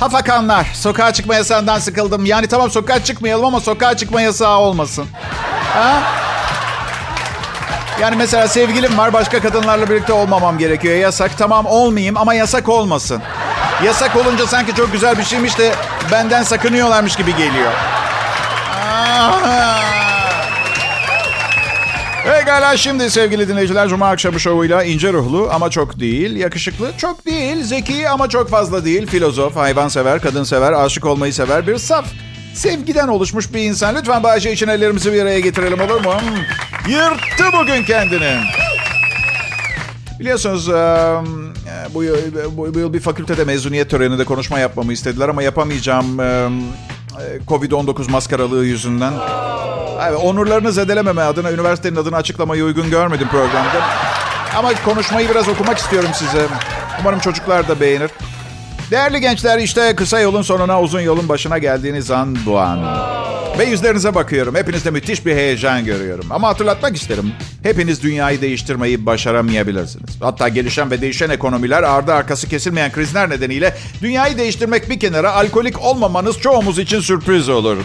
Hafakanlar, sokağa çıkma yasağından sıkıldım. Yani tamam sokağa çıkmayalım ama sokağa çıkma yasağı olmasın. Ha? Yani mesela sevgilim var, başka kadınlarla birlikte olmamam gerekiyor. Yasak, tamam olmayayım ama yasak olmasın. Yasak olunca sanki çok güzel bir şeymiş de benden sakınıyorlarmış gibi geliyor. Pekala şimdi sevgili dinleyiciler Cuma akşamı şovuyla ince ruhlu ama çok değil, yakışıklı çok değil, zeki ama çok fazla değil, filozof, hayvansever, kadınsever, aşık olmayı sever bir saf, sevgiden oluşmuş bir insan. Lütfen Bayce için ellerimizi bir araya getirelim olur mu? Yırttı bugün kendini. Biliyorsunuz bu yıl, bu yıl bir fakültede mezuniyet töreninde konuşma yapmamı istediler ama yapamayacağım Covid-19 maskaralığı yüzünden. Evet, onurlarını zedelememe adına üniversitenin adını açıklamayı uygun görmedim programda. Ama konuşmayı biraz okumak istiyorum size. Umarım çocuklar da beğenir. Değerli gençler işte kısa yolun sonuna uzun yolun başına geldiğiniz an bu an. Ve yüzlerinize bakıyorum. Hepinizde müthiş bir heyecan görüyorum. Ama hatırlatmak isterim. Hepiniz dünyayı değiştirmeyi başaramayabilirsiniz. Hatta gelişen ve değişen ekonomiler, ardı arkası kesilmeyen krizler nedeniyle dünyayı değiştirmek bir kenara alkolik olmamanız çoğumuz için sürpriz olur.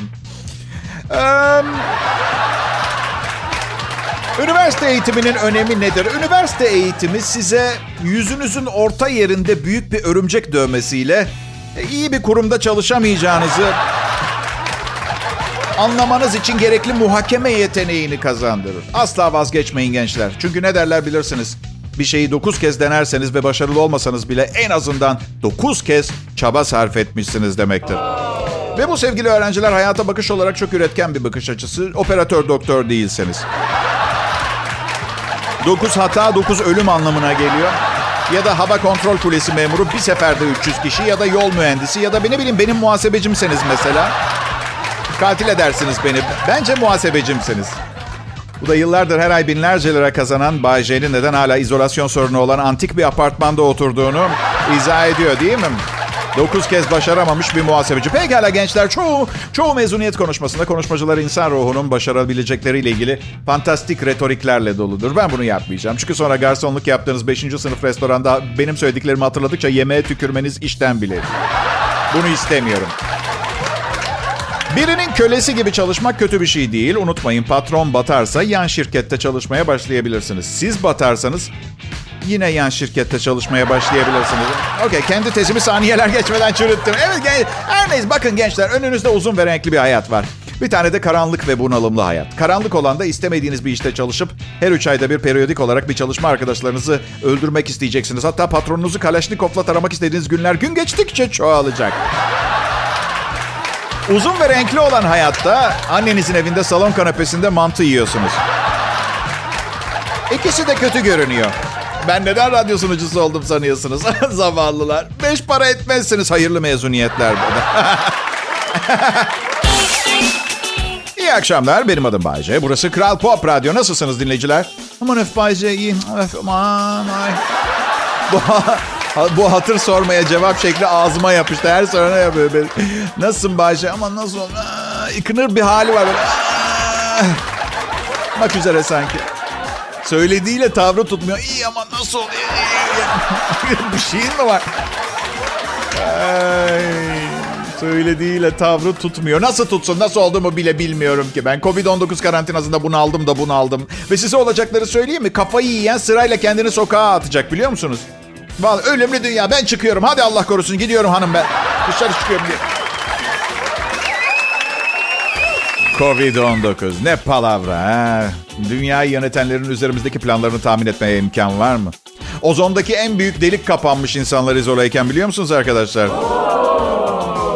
Üniversite eğitiminin önemi nedir? Üniversite eğitimi size yüzünüzün orta yerinde büyük bir örümcek dövmesiyle iyi bir kurumda çalışamayacağınızı anlamanız için gerekli muhakeme yeteneğini kazandırır. Asla vazgeçmeyin gençler. Çünkü ne derler bilirsiniz. Bir şeyi dokuz kez denerseniz ve başarılı olmasanız bile en azından dokuz kez çaba sarf etmişsiniz demektir. Ve bu sevgili öğrenciler hayata bakış olarak çok üretken bir bakış açısı. Operatör doktor değilseniz. Dokuz hata, dokuz ölüm anlamına geliyor. Ya da hava kontrol kulesi memuru bir seferde 300 kişi ya da yol mühendisi ya da ne bileyim benim muhasebecimseniz mesela. Katil edersiniz beni. Bence muhasebecimsiniz. Bu da yıllardır her ay binlerce lira kazanan Bay J'nin neden hala izolasyon sorunu olan antik bir apartmanda oturduğunu izah ediyor değil mi? Dokuz kez başaramamış bir muhasebeci. Pekala gençler çoğu, çoğu mezuniyet konuşmasında konuşmacılar insan ruhunun başarabilecekleriyle ilgili fantastik retoriklerle doludur. Ben bunu yapmayacağım. Çünkü sonra garsonluk yaptığınız 5. sınıf restoranda benim söylediklerimi hatırladıkça yemeğe tükürmeniz işten bile. Bunu istemiyorum. Birinin kölesi gibi çalışmak kötü bir şey değil. Unutmayın patron batarsa yan şirkette çalışmaya başlayabilirsiniz. Siz batarsanız yine yan şirkette çalışmaya başlayabilirsiniz. Okey kendi tezimi saniyeler geçmeden çürüttüm. Evet gen- her neyse bakın gençler önünüzde uzun ve renkli bir hayat var. Bir tane de karanlık ve bunalımlı hayat. Karanlık olan da istemediğiniz bir işte çalışıp her üç ayda bir periyodik olarak bir çalışma arkadaşlarınızı öldürmek isteyeceksiniz. Hatta patronunuzu Kalaşnikov'la taramak istediğiniz günler gün geçtikçe çoğalacak. Uzun ve renkli olan hayatta annenizin evinde salon kanepesinde mantı yiyorsunuz. İkisi de kötü görünüyor. Ben neden radyo sunucusu oldum sanıyorsunuz? Zavallılar. Beş para etmezsiniz hayırlı mezuniyetler burada. İyi akşamlar. Benim adım Bayce. Burası Kral Pop Radyo. Nasılsınız dinleyiciler? Aman öf Bayce iyi. Öf aman ay. Bu, hatır sormaya cevap şekli ağzıma yapıştı. Her soruna yapıyor. Böyle. Nasılsın Bayce? Ama nasıl? Aa, yıkınır bir hali var. Böyle. Bak üzere sanki. Söylediğiyle tavrı tutmuyor. İyi ama nasıl? bir şeyin mi var? Ay, söylediğiyle tavrı tutmuyor. Nasıl tutsun? Nasıl olduğumu bile bilmiyorum ki. Ben Covid-19 karantinasında bunu aldım da bunu aldım. Ve size olacakları söyleyeyim mi? Kafayı yiyen sırayla kendini sokağa atacak biliyor musunuz? Vallahi ölümlü dünya. Ben çıkıyorum. Hadi Allah korusun. Gidiyorum hanım ben. Dışarı çıkıyorum diye. Covid-19 ne palavra ha? Dünyayı yönetenlerin üzerimizdeki planlarını tahmin etmeye imkan var mı? Ozondaki en büyük delik kapanmış insanlar izoleyken biliyor musunuz arkadaşlar?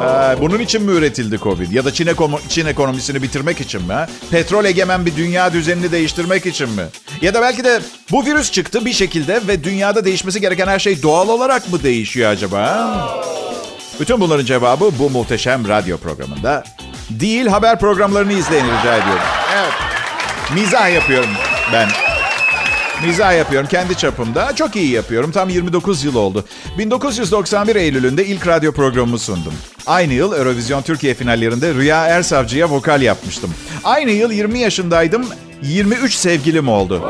Ee, bunun için mi üretildi Covid? Ya da Çin, ekonom- Çin ekonomisini bitirmek için mi? Ha? Petrol egemen bir dünya düzenini değiştirmek için mi? Ya da belki de bu virüs çıktı bir şekilde ve dünyada değişmesi gereken her şey doğal olarak mı değişiyor acaba? Bütün bunların cevabı bu muhteşem radyo programında. Değil haber programlarını izleyin rica ediyorum. Evet. Mizah yapıyorum ben. Mizah yapıyorum kendi çapımda. Çok iyi yapıyorum. Tam 29 yıl oldu. 1991 Eylül'ünde ilk radyo programımı sundum. Aynı yıl Eurovision Türkiye finallerinde Rüya Ersavcı'ya vokal yapmıştım. Aynı yıl 20 yaşındaydım. 23 sevgilim oldu.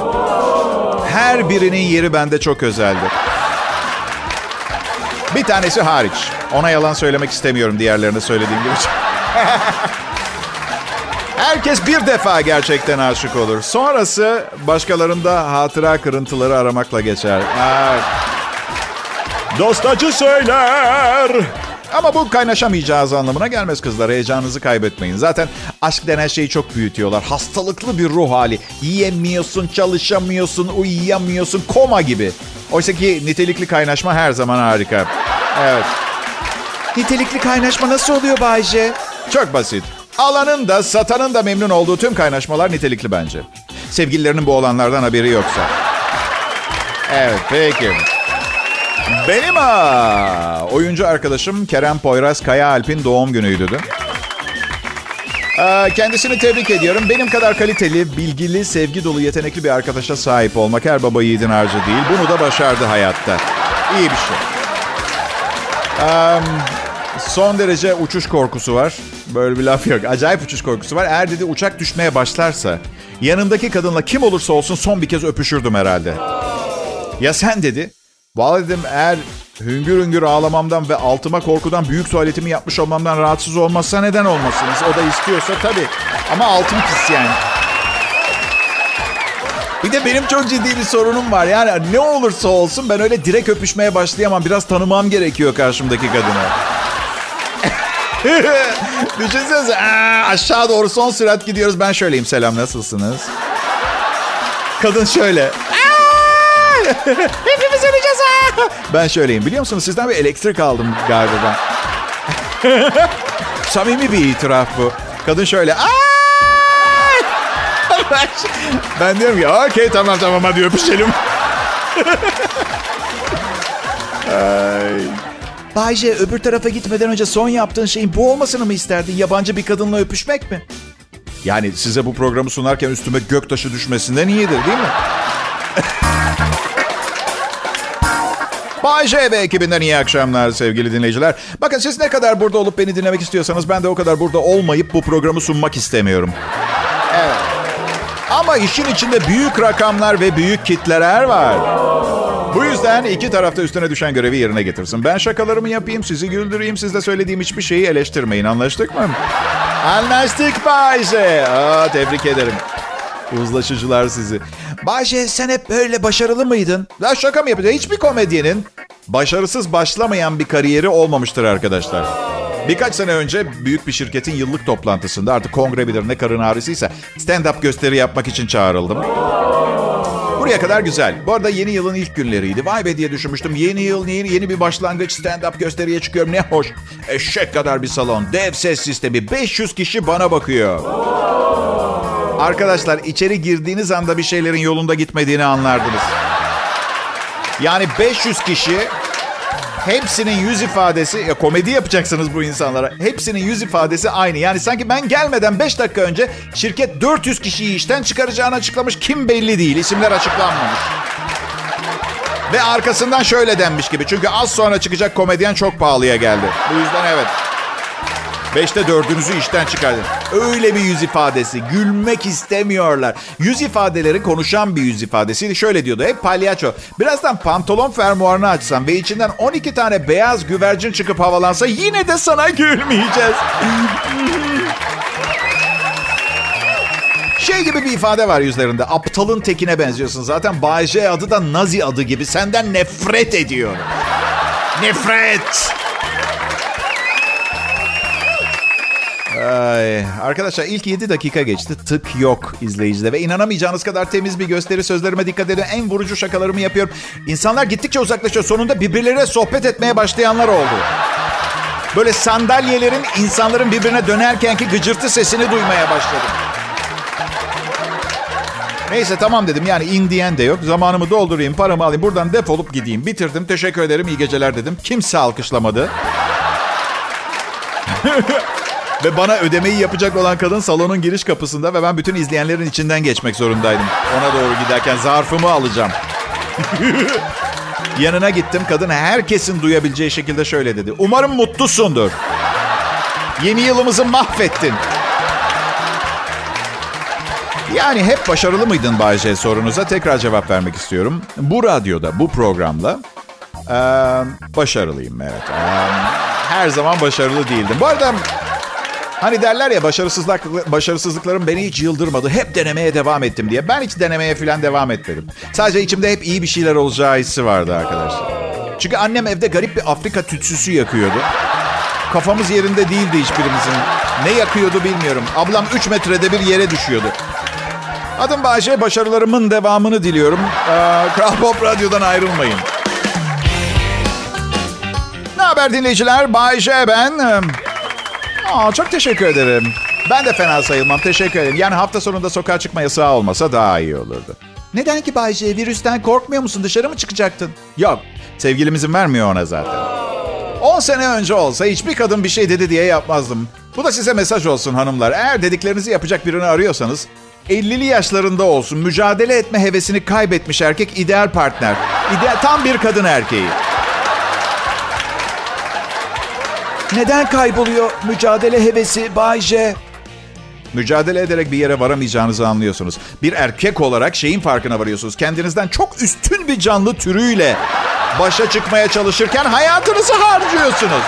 Her birinin yeri bende çok özeldi. Bir tanesi hariç. Ona yalan söylemek istemiyorum diğerlerine söylediğim gibi. Herkes bir defa gerçekten aşık olur. Sonrası başkalarında hatıra kırıntıları aramakla geçer. Evet. Dost acı söyler. Ama bu kaynaşamayacağız anlamına gelmez kızlar. Heyecanınızı kaybetmeyin. Zaten aşk denen şeyi çok büyütüyorlar. Hastalıklı bir ruh hali. Yiyemiyorsun, çalışamıyorsun, uyuyamıyorsun. Koma gibi. Oysa ki nitelikli kaynaşma her zaman harika. Evet. Nitelikli kaynaşma nasıl oluyor Bayce? Çok basit. Alanın da satanın da memnun olduğu tüm kaynaşmalar nitelikli bence. Sevgililerinin bu olanlardan haberi yoksa. Evet peki. Benim ha, oyuncu arkadaşım Kerem Poyraz Kaya Alp'in doğum günüydü. Kendisini tebrik ediyorum. Benim kadar kaliteli, bilgili, sevgi dolu, yetenekli bir arkadaşa sahip olmak her baba yiğidin harcı değil. Bunu da başardı hayatta. İyi bir şey. Um, son derece uçuş korkusu var. Böyle bir laf yok. Acayip uçuş korkusu var. Eğer dedi uçak düşmeye başlarsa yanındaki kadınla kim olursa olsun son bir kez öpüşürdüm herhalde. Ya sen dedi. Vallahi dedim eğer hüngür hüngür ağlamamdan ve altıma korkudan büyük tuvaletimi yapmış olmamdan rahatsız olmazsa neden olmasınız? O da istiyorsa tabii. Ama altım pis yani. Bir de benim çok ciddi bir sorunum var. Yani ne olursa olsun ben öyle direkt öpüşmeye başlayamam. Biraz tanımam gerekiyor karşımdaki kadını. Düşünsenize aşağı doğru son sürat gidiyoruz. Ben şöyleyim selam nasılsınız? Kadın şöyle. Hepimiz öleceğiz. Ben şöyleyim biliyor musunuz sizden bir elektrik aldım ben. Samimi bir itiraf bu. Kadın şöyle. ben diyorum ki okey tamam tamam hadi öpüşelim. Ay. Bayce öbür tarafa gitmeden önce son yaptığın şeyin bu olmasını mı isterdin? Yabancı bir kadınla öpüşmek mi? Yani size bu programı sunarken üstüme göktaşı düşmesinden iyidir değil mi? Bay J ve ekibinden iyi akşamlar sevgili dinleyiciler. Bakın siz ne kadar burada olup beni dinlemek istiyorsanız ben de o kadar burada olmayıp bu programı sunmak istemiyorum. Evet. Ama işin içinde büyük rakamlar ve büyük kitleler var. Bu yüzden iki tarafta üstüne düşen görevi yerine getirsin. Ben şakalarımı yapayım, sizi güldüreyim. Siz de söylediğim hiçbir şeyi eleştirmeyin. Anlaştık mı? Anlaştık Bayce. Aa, tebrik ederim. Uzlaşıcılar sizi. Bayce sen hep böyle başarılı mıydın? La şaka mı yapıyorsun? Hiçbir komedyenin başarısız başlamayan bir kariyeri olmamıştır arkadaşlar. Birkaç sene önce büyük bir şirketin yıllık toplantısında artık kongre bilir ne karın ağrısıysa stand-up gösteri yapmak için çağrıldım. Buraya kadar güzel. Bu arada yeni yılın ilk günleriydi. Vay be diye düşünmüştüm. Yeni yıl yeni, yeni bir başlangıç stand-up gösteriye çıkıyorum. Ne hoş. Eşek kadar bir salon. Dev ses sistemi. 500 kişi bana bakıyor. Arkadaşlar içeri girdiğiniz anda bir şeylerin yolunda gitmediğini anlardınız. Yani 500 kişi hepsinin yüz ifadesi, ya komedi yapacaksınız bu insanlara. Hepsinin yüz ifadesi aynı. Yani sanki ben gelmeden 5 dakika önce şirket 400 kişiyi işten çıkaracağını açıklamış. Kim belli değil. İsimler açıklanmamış. Ve arkasından şöyle denmiş gibi. Çünkü az sonra çıkacak komedyen çok pahalıya geldi. Bu yüzden evet. Beşte dördünüzü işten çıkardın. Öyle bir yüz ifadesi. Gülmek istemiyorlar. Yüz ifadeleri konuşan bir yüz ifadesi. Şöyle diyordu. Hep palyaço. Birazdan pantolon fermuarını açsam ve içinden 12 tane beyaz güvercin çıkıp havalansa yine de sana gülmeyeceğiz. Şey gibi bir ifade var yüzlerinde. Aptalın tekine benziyorsun. Zaten Bay J adı da Nazi adı gibi. Senden nefret ediyor. Nefret. Ay, arkadaşlar ilk 7 dakika geçti. Tık yok izleyicide. Ve inanamayacağınız kadar temiz bir gösteri. Sözlerime dikkat edin. En vurucu şakalarımı yapıyorum. İnsanlar gittikçe uzaklaşıyor. Sonunda birbirleriyle sohbet etmeye başlayanlar oldu. Böyle sandalyelerin insanların birbirine dönerkenki gıcırtı sesini duymaya başladım. Neyse tamam dedim yani in diyen de yok. Zamanımı doldurayım, paramı alayım, buradan defolup gideyim. Bitirdim, teşekkür ederim, iyi geceler dedim. Kimse alkışlamadı. Ve bana ödemeyi yapacak olan kadın salonun giriş kapısında ve ben bütün izleyenlerin içinden geçmek zorundaydım. Ona doğru giderken zarfımı alacağım. Yanına gittim. Kadın herkesin duyabileceği şekilde şöyle dedi. Umarım mutlusundur. Yeni yılımızı mahvettin. Yani hep başarılı mıydın Bay J sorunuza tekrar cevap vermek istiyorum. Bu radyoda, bu programla Ee, başarılıyım evet. Ee, her zaman başarılı değildim. Bu arada hani derler ya başarısızlık, başarısızlıklarım beni hiç yıldırmadı. Hep denemeye devam ettim diye. Ben hiç denemeye falan devam etmedim. Sadece içimde hep iyi bir şeyler olacağı hissi vardı arkadaşlar. Çünkü annem evde garip bir Afrika tütsüsü yakıyordu. Kafamız yerinde değildi hiçbirimizin. Ne yakıyordu bilmiyorum. Ablam 3 metrede bir yere düşüyordu. Adım Bayce, başarılarımın devamını diliyorum. Ee, Kral Pop Radyo'dan ayrılmayın. Ne haber dinleyiciler? Bayce ben. Aa, çok teşekkür ederim. Ben de fena sayılmam. Teşekkür ederim. Yani hafta sonunda sokağa çıkma yasağı olmasa daha iyi olurdu. Neden ki Bayce? Virüsten korkmuyor musun? Dışarı mı çıkacaktın? Yok. Sevgilimizin vermiyor ona zaten. 10 sene önce olsa hiçbir kadın bir şey dedi diye yapmazdım. Bu da size mesaj olsun hanımlar. Eğer dediklerinizi yapacak birini arıyorsanız 50'li yaşlarında olsun mücadele etme hevesini kaybetmiş erkek ideal partner. İdeal, tam bir kadın erkeği. Neden kayboluyor mücadele hevesi Bay J? Mücadele ederek bir yere varamayacağınızı anlıyorsunuz. Bir erkek olarak şeyin farkına varıyorsunuz. Kendinizden çok üstün bir canlı türüyle başa çıkmaya çalışırken hayatınızı harcıyorsunuz.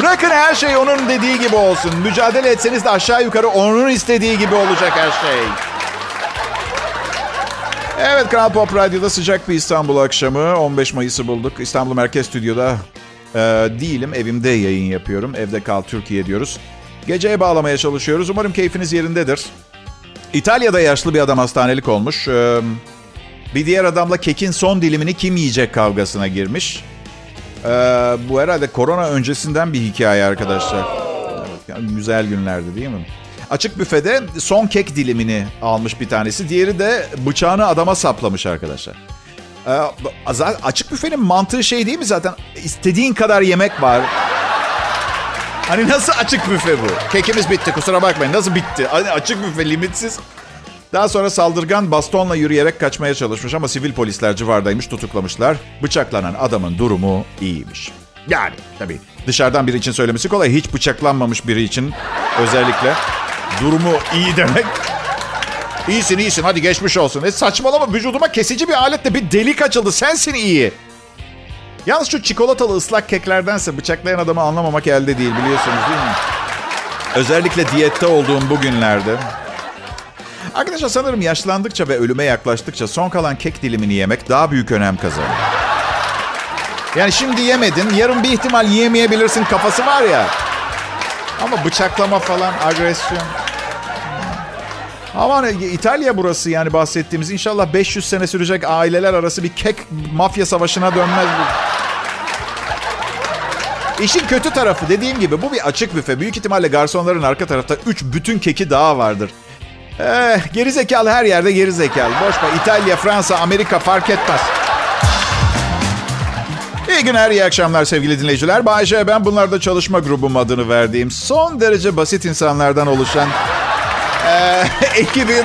Bırakın her şey onun dediği gibi olsun. Mücadele etseniz de aşağı yukarı onun istediği gibi olacak her şey. Evet Kral Pop Radyo'da sıcak bir İstanbul akşamı. 15 Mayıs'ı bulduk. İstanbul Merkez Stüdyo'da e, değilim. Evimde yayın yapıyorum. Evde kal Türkiye diyoruz. Geceye bağlamaya çalışıyoruz. Umarım keyfiniz yerindedir. İtalya'da yaşlı bir adam hastanelik olmuş. Ee, bir diğer adamla kekin son dilimini kim yiyecek kavgasına girmiş. Ee, bu herhalde korona öncesinden bir hikaye arkadaşlar. Evet, güzel günlerdi değil mi? Açık büfede son kek dilimini almış bir tanesi. Diğeri de bıçağını adama saplamış arkadaşlar. Ee, açık büfenin mantığı şey değil mi zaten? İstediğin kadar yemek var. Hani nasıl açık büfe bu? Kekimiz bitti kusura bakmayın. Nasıl bitti? Hani açık büfe limitsiz. Daha sonra saldırgan bastonla yürüyerek kaçmaya çalışmış ama sivil polisler civardaymış tutuklamışlar. Bıçaklanan adamın durumu iyiymiş. Yani tabii dışarıdan biri için söylemesi kolay. Hiç bıçaklanmamış biri için özellikle durumu iyi demek. İyisin iyisin hadi geçmiş olsun. E saçmalama vücuduma kesici bir aletle bir delik açıldı. Sensin iyi. Yalnız şu çikolatalı ıslak keklerdense bıçaklayan adamı anlamamak elde değil biliyorsunuz değil mi? Özellikle diyette olduğum bu günlerde. Arkadaşlar sanırım yaşlandıkça ve ölüme yaklaştıkça son kalan kek dilimini yemek daha büyük önem kazanıyor. Yani şimdi yemedin, yarın bir ihtimal yiyemeyebilirsin kafası var ya. Ama bıçaklama falan, agresyon. Ama İtalya burası yani bahsettiğimiz. inşallah 500 sene sürecek aileler arası bir kek mafya savaşına dönmez. İşin kötü tarafı dediğim gibi bu bir açık büfe. Büyük ihtimalle garsonların arka tarafta 3 bütün keki daha vardır. Eh, geri zekalı her yerde geri zekalı. Boş ver. İtalya, Fransa, Amerika fark etmez. İyi günler, iyi akşamlar sevgili dinleyiciler. Bayşe ben bunlarda çalışma grubum adını verdiğim son derece basit insanlardan oluşan e, ekibin...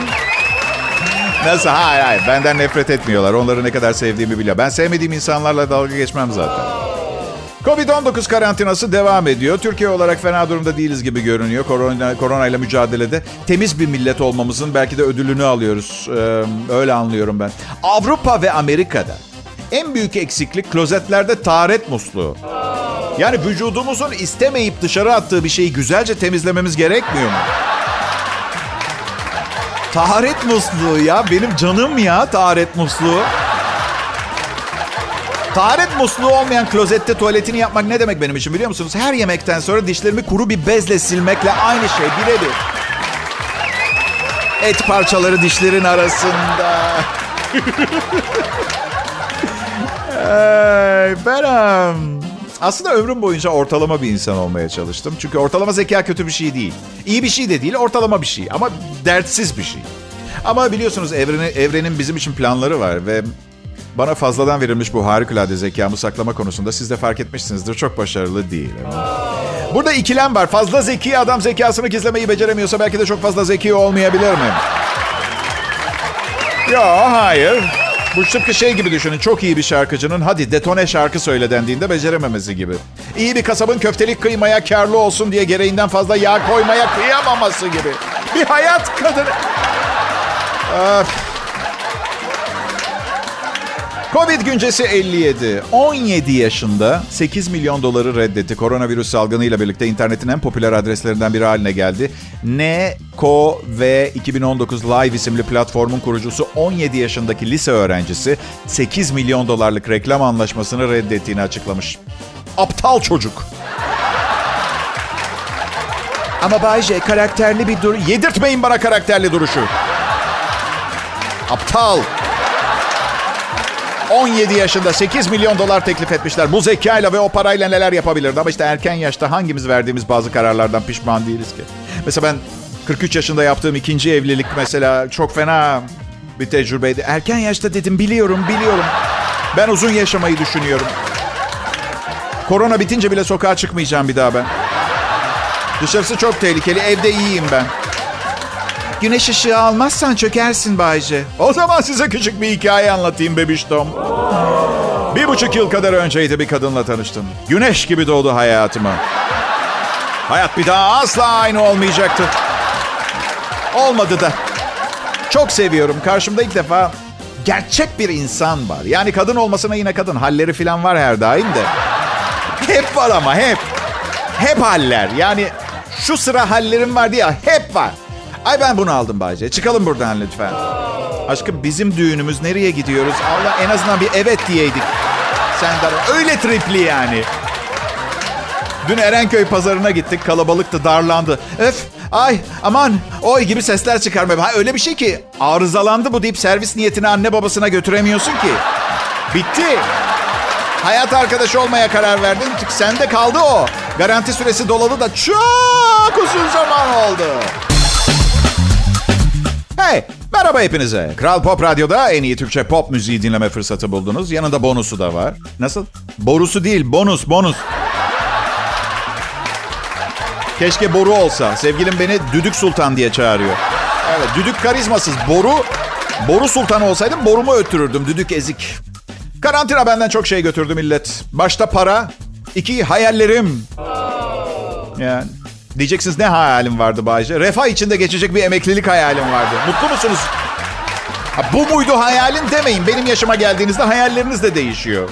Nasıl? Hayır hayır. Benden nefret etmiyorlar. Onları ne kadar sevdiğimi biliyor. Ben sevmediğim insanlarla dalga geçmem zaten. Covid-19 karantinası devam ediyor. Türkiye olarak fena durumda değiliz gibi görünüyor. Korona, korona ile mücadelede temiz bir millet olmamızın belki de ödülünü alıyoruz. Ee, öyle anlıyorum ben. Avrupa ve Amerika'da en büyük eksiklik klozetlerde taharet musluğu. Yani vücudumuzun istemeyip dışarı attığı bir şeyi güzelce temizlememiz gerekmiyor mu? Taharet musluğu ya. Benim canım ya taharet musluğu. Taharet musluğu olmayan klozette tuvaletini yapmak ne demek benim için biliyor musunuz? Her yemekten sonra dişlerimi kuru bir bezle silmekle aynı şey birebir. Et parçaları dişlerin arasında. hey, benim. Aslında ömrüm boyunca ortalama bir insan olmaya çalıştım. Çünkü ortalama zeka kötü bir şey değil. İyi bir şey de değil, ortalama bir şey. Ama dertsiz bir şey. Ama biliyorsunuz evreni, evrenin bizim için planları var ve bana fazladan verilmiş bu harikulade zekamı saklama konusunda siz de fark etmişsinizdir. Çok başarılı değil. Burada ikilem var. Fazla zeki adam zekasını gizlemeyi beceremiyorsa belki de çok fazla zeki olmayabilir mi? Yo hayır. Bu tıpkı şey gibi düşünün. Çok iyi bir şarkıcının hadi detone şarkı söyle dendiğinde becerememesi gibi. İyi bir kasabın köftelik kıymaya karlı olsun diye gereğinden fazla yağ koymaya kıyamaması gibi. Bir hayat kadını... Öf. Covid güncesi 57. 17 yaşında 8 milyon doları reddetti. Koronavirüs salgınıyla birlikte internetin en popüler adreslerinden biri haline geldi. NCOV 2019 Live isimli platformun kurucusu 17 yaşındaki lise öğrencisi 8 milyon dolarlık reklam anlaşmasını reddettiğini açıklamış. Aptal çocuk. Ama Bayce karakterli bir dur... Yedirtmeyin bana karakterli duruşu. Aptal. 17 yaşında 8 milyon dolar teklif etmişler. Bu zekayla ve o parayla neler yapabilirdi. Ama işte erken yaşta hangimiz verdiğimiz bazı kararlardan pişman değiliz ki. Mesela ben 43 yaşında yaptığım ikinci evlilik mesela çok fena bir tecrübeydi. Erken yaşta dedim biliyorum biliyorum. Ben uzun yaşamayı düşünüyorum. Korona bitince bile sokağa çıkmayacağım bir daha ben. Dışarısı çok tehlikeli. Evde iyiyim ben. Güneş ışığı almazsan çökersin Bayce. O zaman size küçük bir hikaye anlatayım bebiştom. Bir buçuk yıl kadar önceydi bir kadınla tanıştım. Güneş gibi doğdu hayatıma. Hayat bir daha asla aynı olmayacaktı. Olmadı da. Çok seviyorum. Karşımda ilk defa gerçek bir insan var. Yani kadın olmasına yine kadın. Halleri falan var her daim de. Hep var ama hep. Hep haller. Yani şu sıra hallerim var diye hep var. Ay ben bunu aldım Bayce. Çıkalım buradan lütfen. Aşkım bizim düğünümüz nereye gidiyoruz? Allah en azından bir evet diyeydik. Sen de öyle tripli yani. Dün Erenköy pazarına gittik. Kalabalıktı, darlandı. Öf, ay, aman, oy gibi sesler çıkarmaya. Ha, öyle bir şey ki arızalandı bu deyip servis niyetini anne babasına götüremiyorsun ki. Bitti. Hayat arkadaşı olmaya karar verdin. Sende kaldı o. Garanti süresi dolalı da çok uzun zaman oldu. Merhaba hepinize. Kral Pop Radyo'da en iyi Türkçe pop müziği dinleme fırsatı buldunuz. Yanında bonusu da var. Nasıl? Borusu değil, bonus, bonus. Keşke boru olsa. Sevgilim beni Düdük Sultan diye çağırıyor. Evet, düdük karizmasız. Boru, boru sultanı olsaydım borumu öttürürdüm. Düdük ezik. Karantina benden çok şey götürdü millet. Başta para, iki hayallerim. Yani diyeceksiniz ne hayalim vardı Bayce? Refah içinde geçecek bir emeklilik hayalim vardı. Mutlu musunuz? Ha, bu muydu hayalin demeyin. Benim yaşıma geldiğinizde hayalleriniz de değişiyor.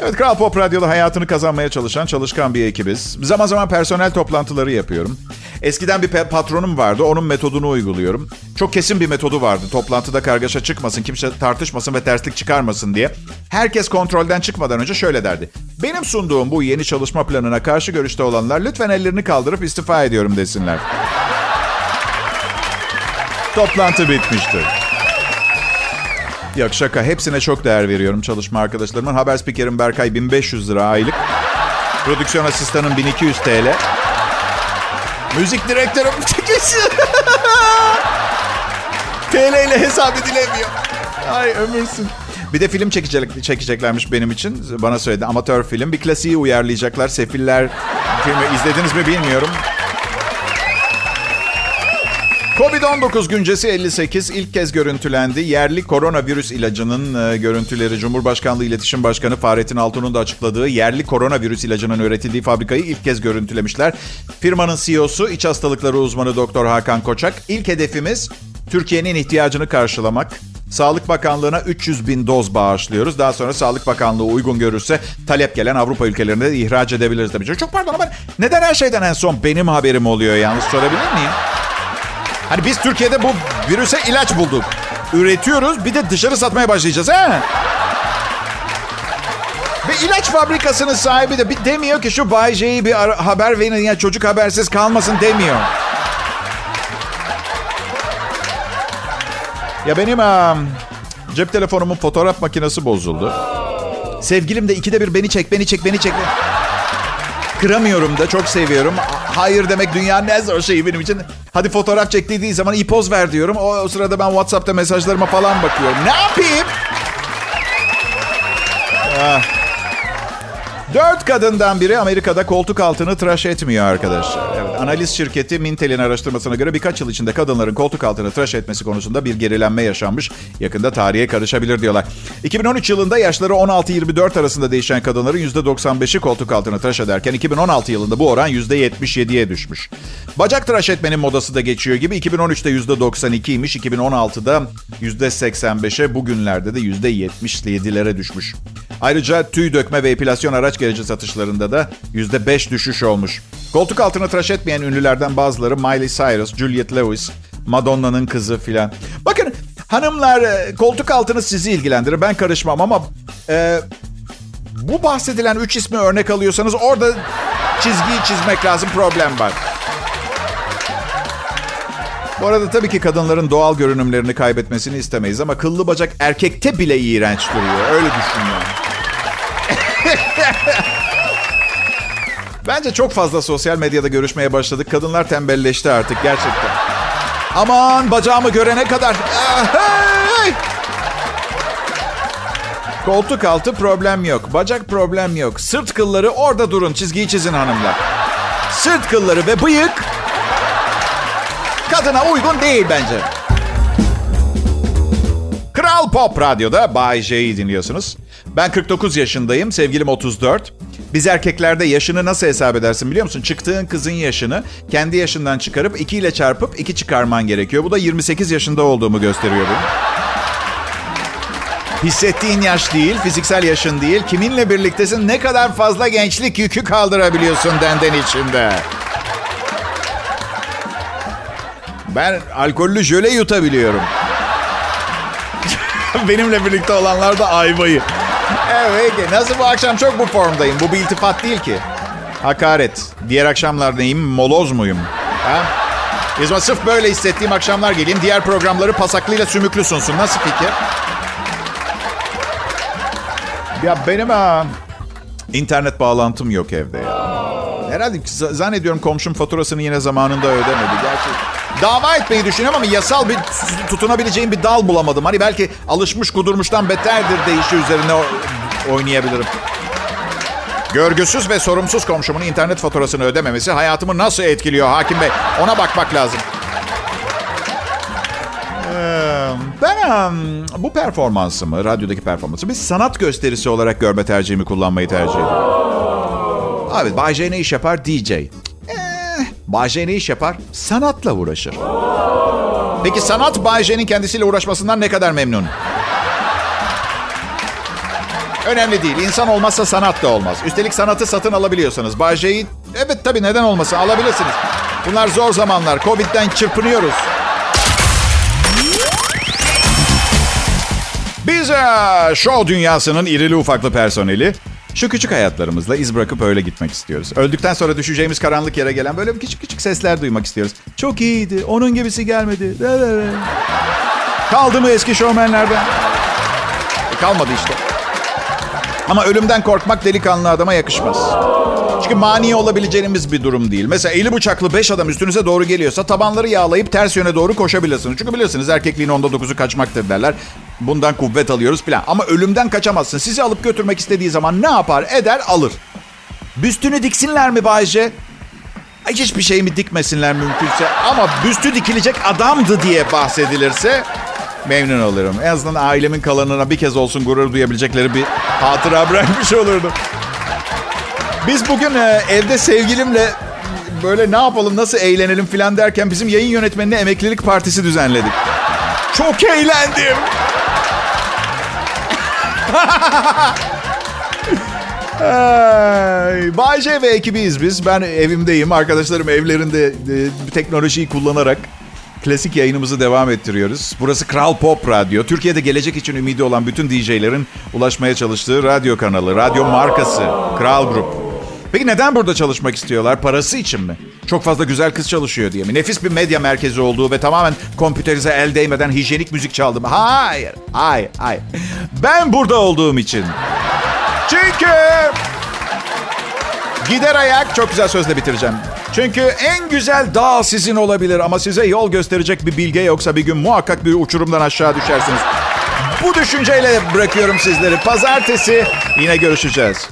Evet Kral Pop Radyo'da hayatını kazanmaya çalışan çalışkan bir ekibiz. Zaman zaman personel toplantıları yapıyorum. Eskiden bir patronum vardı. Onun metodunu uyguluyorum. Çok kesin bir metodu vardı. Toplantıda kargaşa çıkmasın, kimse tartışmasın ve terslik çıkarmasın diye. Herkes kontrolden çıkmadan önce şöyle derdi. Benim sunduğum bu yeni çalışma planına karşı görüşte olanlar lütfen ellerini kaldırıp istifa ediyorum desinler. Toplantı bitmiştir. Yok şaka. Hepsine çok değer veriyorum çalışma arkadaşlarımın. Haber spikerim Berkay 1500 lira aylık. Prodüksiyon asistanım 1200 TL. Müzik direktörüm TL ile hesap edilemiyor. Ay ömürsün. Bir de film çekecek, çekeceklermiş benim için. Bana söyledi amatör film. Bir klasiği uyarlayacaklar. Sefiller filmi izlediniz mi bilmiyorum. Covid-19 güncesi 58 ilk kez görüntülendi. Yerli koronavirüs ilacının e, görüntüleri Cumhurbaşkanlığı İletişim Başkanı Fahrettin Altun'un da açıkladığı yerli koronavirüs ilacının üretildiği fabrikayı ilk kez görüntülemişler. Firmanın CEO'su iç hastalıkları uzmanı Doktor Hakan Koçak. İlk hedefimiz Türkiye'nin ihtiyacını karşılamak. Sağlık Bakanlığı'na 300 bin doz bağışlıyoruz. Daha sonra Sağlık Bakanlığı uygun görürse talep gelen Avrupa ülkelerine de ihraç edebiliriz tabii. Çok pardon ama neden her şeyden en son benim haberim oluyor yalnız sorabilir miyim? Hani biz Türkiye'de bu virüse ilaç bulduk. Üretiyoruz bir de dışarı satmaya başlayacağız ha? Ve ilaç fabrikasının sahibi de bir demiyor ki şu Bay J'yi bir haber verin ya çocuk habersiz kalmasın demiyor. Ya benim um, cep telefonumun fotoğraf makinesi bozuldu. Sevgilim de ikide bir beni çek, beni çek, beni çek. Kıramıyorum da çok seviyorum. Hayır demek dünyanın en zor şeyi benim için. Hadi fotoğraf çek dediği zaman iyi poz ver diyorum. O, o sırada ben WhatsApp'ta mesajlarıma falan bakıyorum. Ne yapayım? Ah. Dört kadından biri Amerika'da koltuk altını tıraş etmiyor arkadaşlar. Evet, analiz şirketi Mintel'in araştırmasına göre birkaç yıl içinde kadınların koltuk altını tıraş etmesi konusunda bir gerilenme yaşanmış. Yakında tarihe karışabilir diyorlar. 2013 yılında yaşları 16-24 arasında değişen kadınların %95'i koltuk altını tıraş ederken 2016 yılında bu oran %77'ye düşmüş. Bacak tıraş etmenin modası da geçiyor gibi 2013'te %92'ymiş, 2016'da %85'e bugünlerde de %77'lere düşmüş. Ayrıca tüy dökme ve epilasyon araç gereci satışlarında da %5 düşüş olmuş. Koltuk altına tıraş etmeyen ünlülerden bazıları Miley Cyrus, Juliette Lewis, Madonna'nın kızı filan. Bakın hanımlar e, koltuk altını sizi ilgilendirir. Ben karışmam ama e, bu bahsedilen üç ismi örnek alıyorsanız orada çizgiyi çizmek lazım. Problem var. Bu arada tabii ki kadınların doğal görünümlerini kaybetmesini istemeyiz ama kıllı bacak erkekte bile iğrenç duruyor. Öyle düşünüyorum. Bence çok fazla sosyal medyada görüşmeye başladık. Kadınlar tembelleşti artık gerçekten. Aman bacağımı görene kadar. Hey! Koltuk altı problem yok. Bacak problem yok. Sırt kılları orada durun. Çizgiyi çizin hanımlar. Sırt kılları ve bıyık kadına uygun değil bence. Kral Pop Radyo'da Bay J'yi dinliyorsunuz. Ben 49 yaşındayım, sevgilim 34. Biz erkeklerde yaşını nasıl hesap edersin biliyor musun? Çıktığın kızın yaşını kendi yaşından çıkarıp 2 ile çarpıp 2 çıkarman gerekiyor. Bu da 28 yaşında olduğumu gösteriyor benim. Hissettiğin yaş değil, fiziksel yaşın değil. Kiminle birliktesin, ne kadar fazla gençlik yükü kaldırabiliyorsun denden içinde. Ben alkollü jöle yutabiliyorum. Benimle birlikte olanlar da ayvayı. Evet, nasıl bu akşam çok bu formdayım. Bu bir iltifat değil ki. Hakaret. Diğer akşamlar neyim? Moloz muyum? Ha? Yazma sırf böyle hissettiğim akşamlar geleyim. Diğer programları pasaklıyla sümüklü sunsun. Nasıl fikir? Ya benim ha, internet bağlantım yok evde ya. Herhalde zannediyorum komşum faturasını yine zamanında ödemedi. Gerçi dava etmeyi düşünüyorum ama yasal bir tutunabileceğim bir dal bulamadım. Hani belki alışmış kudurmuştan beterdir deyişi üzerine oynayabilirim. Görgüsüz ve sorumsuz komşumun internet faturasını ödememesi hayatımı nasıl etkiliyor Hakim Bey? Ona bakmak lazım. Ben bu performansımı, radyodaki performansımı bir sanat gösterisi olarak görme tercihimi kullanmayı tercih ediyorum. Abi Bay J ne iş yapar? DJ. Bay ne iş yapar? Sanatla uğraşır. Peki sanat Bay kendisiyle uğraşmasından ne kadar memnun? Önemli değil. İnsan olmazsa sanat da olmaz. Üstelik sanatı satın alabiliyorsanız. Bay evet tabii neden olmasın alabilirsiniz. Bunlar zor zamanlar. Covid'den çırpınıyoruz. Biz e, show dünyasının irili ufaklı personeli şu küçük hayatlarımızla iz bırakıp öyle gitmek istiyoruz. Öldükten sonra düşeceğimiz karanlık yere gelen böyle küçük küçük sesler duymak istiyoruz. Çok iyiydi, onun gibisi gelmedi. Kaldı mı eski şovmenlerden? E, kalmadı işte. Ama ölümden korkmak delikanlı adama yakışmaz. Çünkü mani olabileceğimiz bir durum değil. Mesela eli bıçaklı beş adam üstünüze doğru geliyorsa tabanları yağlayıp ters yöne doğru koşabilirsiniz. Çünkü bilirsiniz erkekliğin onda dokuzu kaçmaktır derler. Bundan kuvvet alıyoruz falan. Ama ölümden kaçamazsın. Sizi alıp götürmek istediği zaman ne yapar? Eder alır. Büstünü diksinler mi Bayce? Hiçbir şey mi dikmesinler mümkünse. Ama büstü dikilecek adamdı diye bahsedilirse memnun olurum. En azından ailemin kalanına bir kez olsun gurur duyabilecekleri bir hatıra bırakmış olurdum. Biz bugün e, evde sevgilimle böyle ne yapalım nasıl eğlenelim filan derken bizim yayın yönetmenine emeklilik partisi düzenledik. Çok eğlendim. Bay J ve ekibiyiz biz. Ben evimdeyim. Arkadaşlarım evlerinde e, teknolojiyi kullanarak klasik yayınımızı devam ettiriyoruz. Burası Kral Pop Radyo. Türkiye'de gelecek için ümidi olan bütün DJ'lerin ulaşmaya çalıştığı radyo kanalı, radyo markası, Kral Grup. Peki neden burada çalışmak istiyorlar? Parası için mi? Çok fazla güzel kız çalışıyor diye mi? Nefis bir medya merkezi olduğu ve tamamen kompüterize el değmeden hijyenik müzik çaldım. Hayır, hayır, hayır. Ben burada olduğum için. Çünkü... Gider ayak çok güzel sözle bitireceğim. Çünkü en güzel dağ sizin olabilir ama size yol gösterecek bir bilge yoksa bir gün muhakkak bir uçurumdan aşağı düşersiniz. Bu düşünceyle bırakıyorum sizleri. Pazartesi yine görüşeceğiz.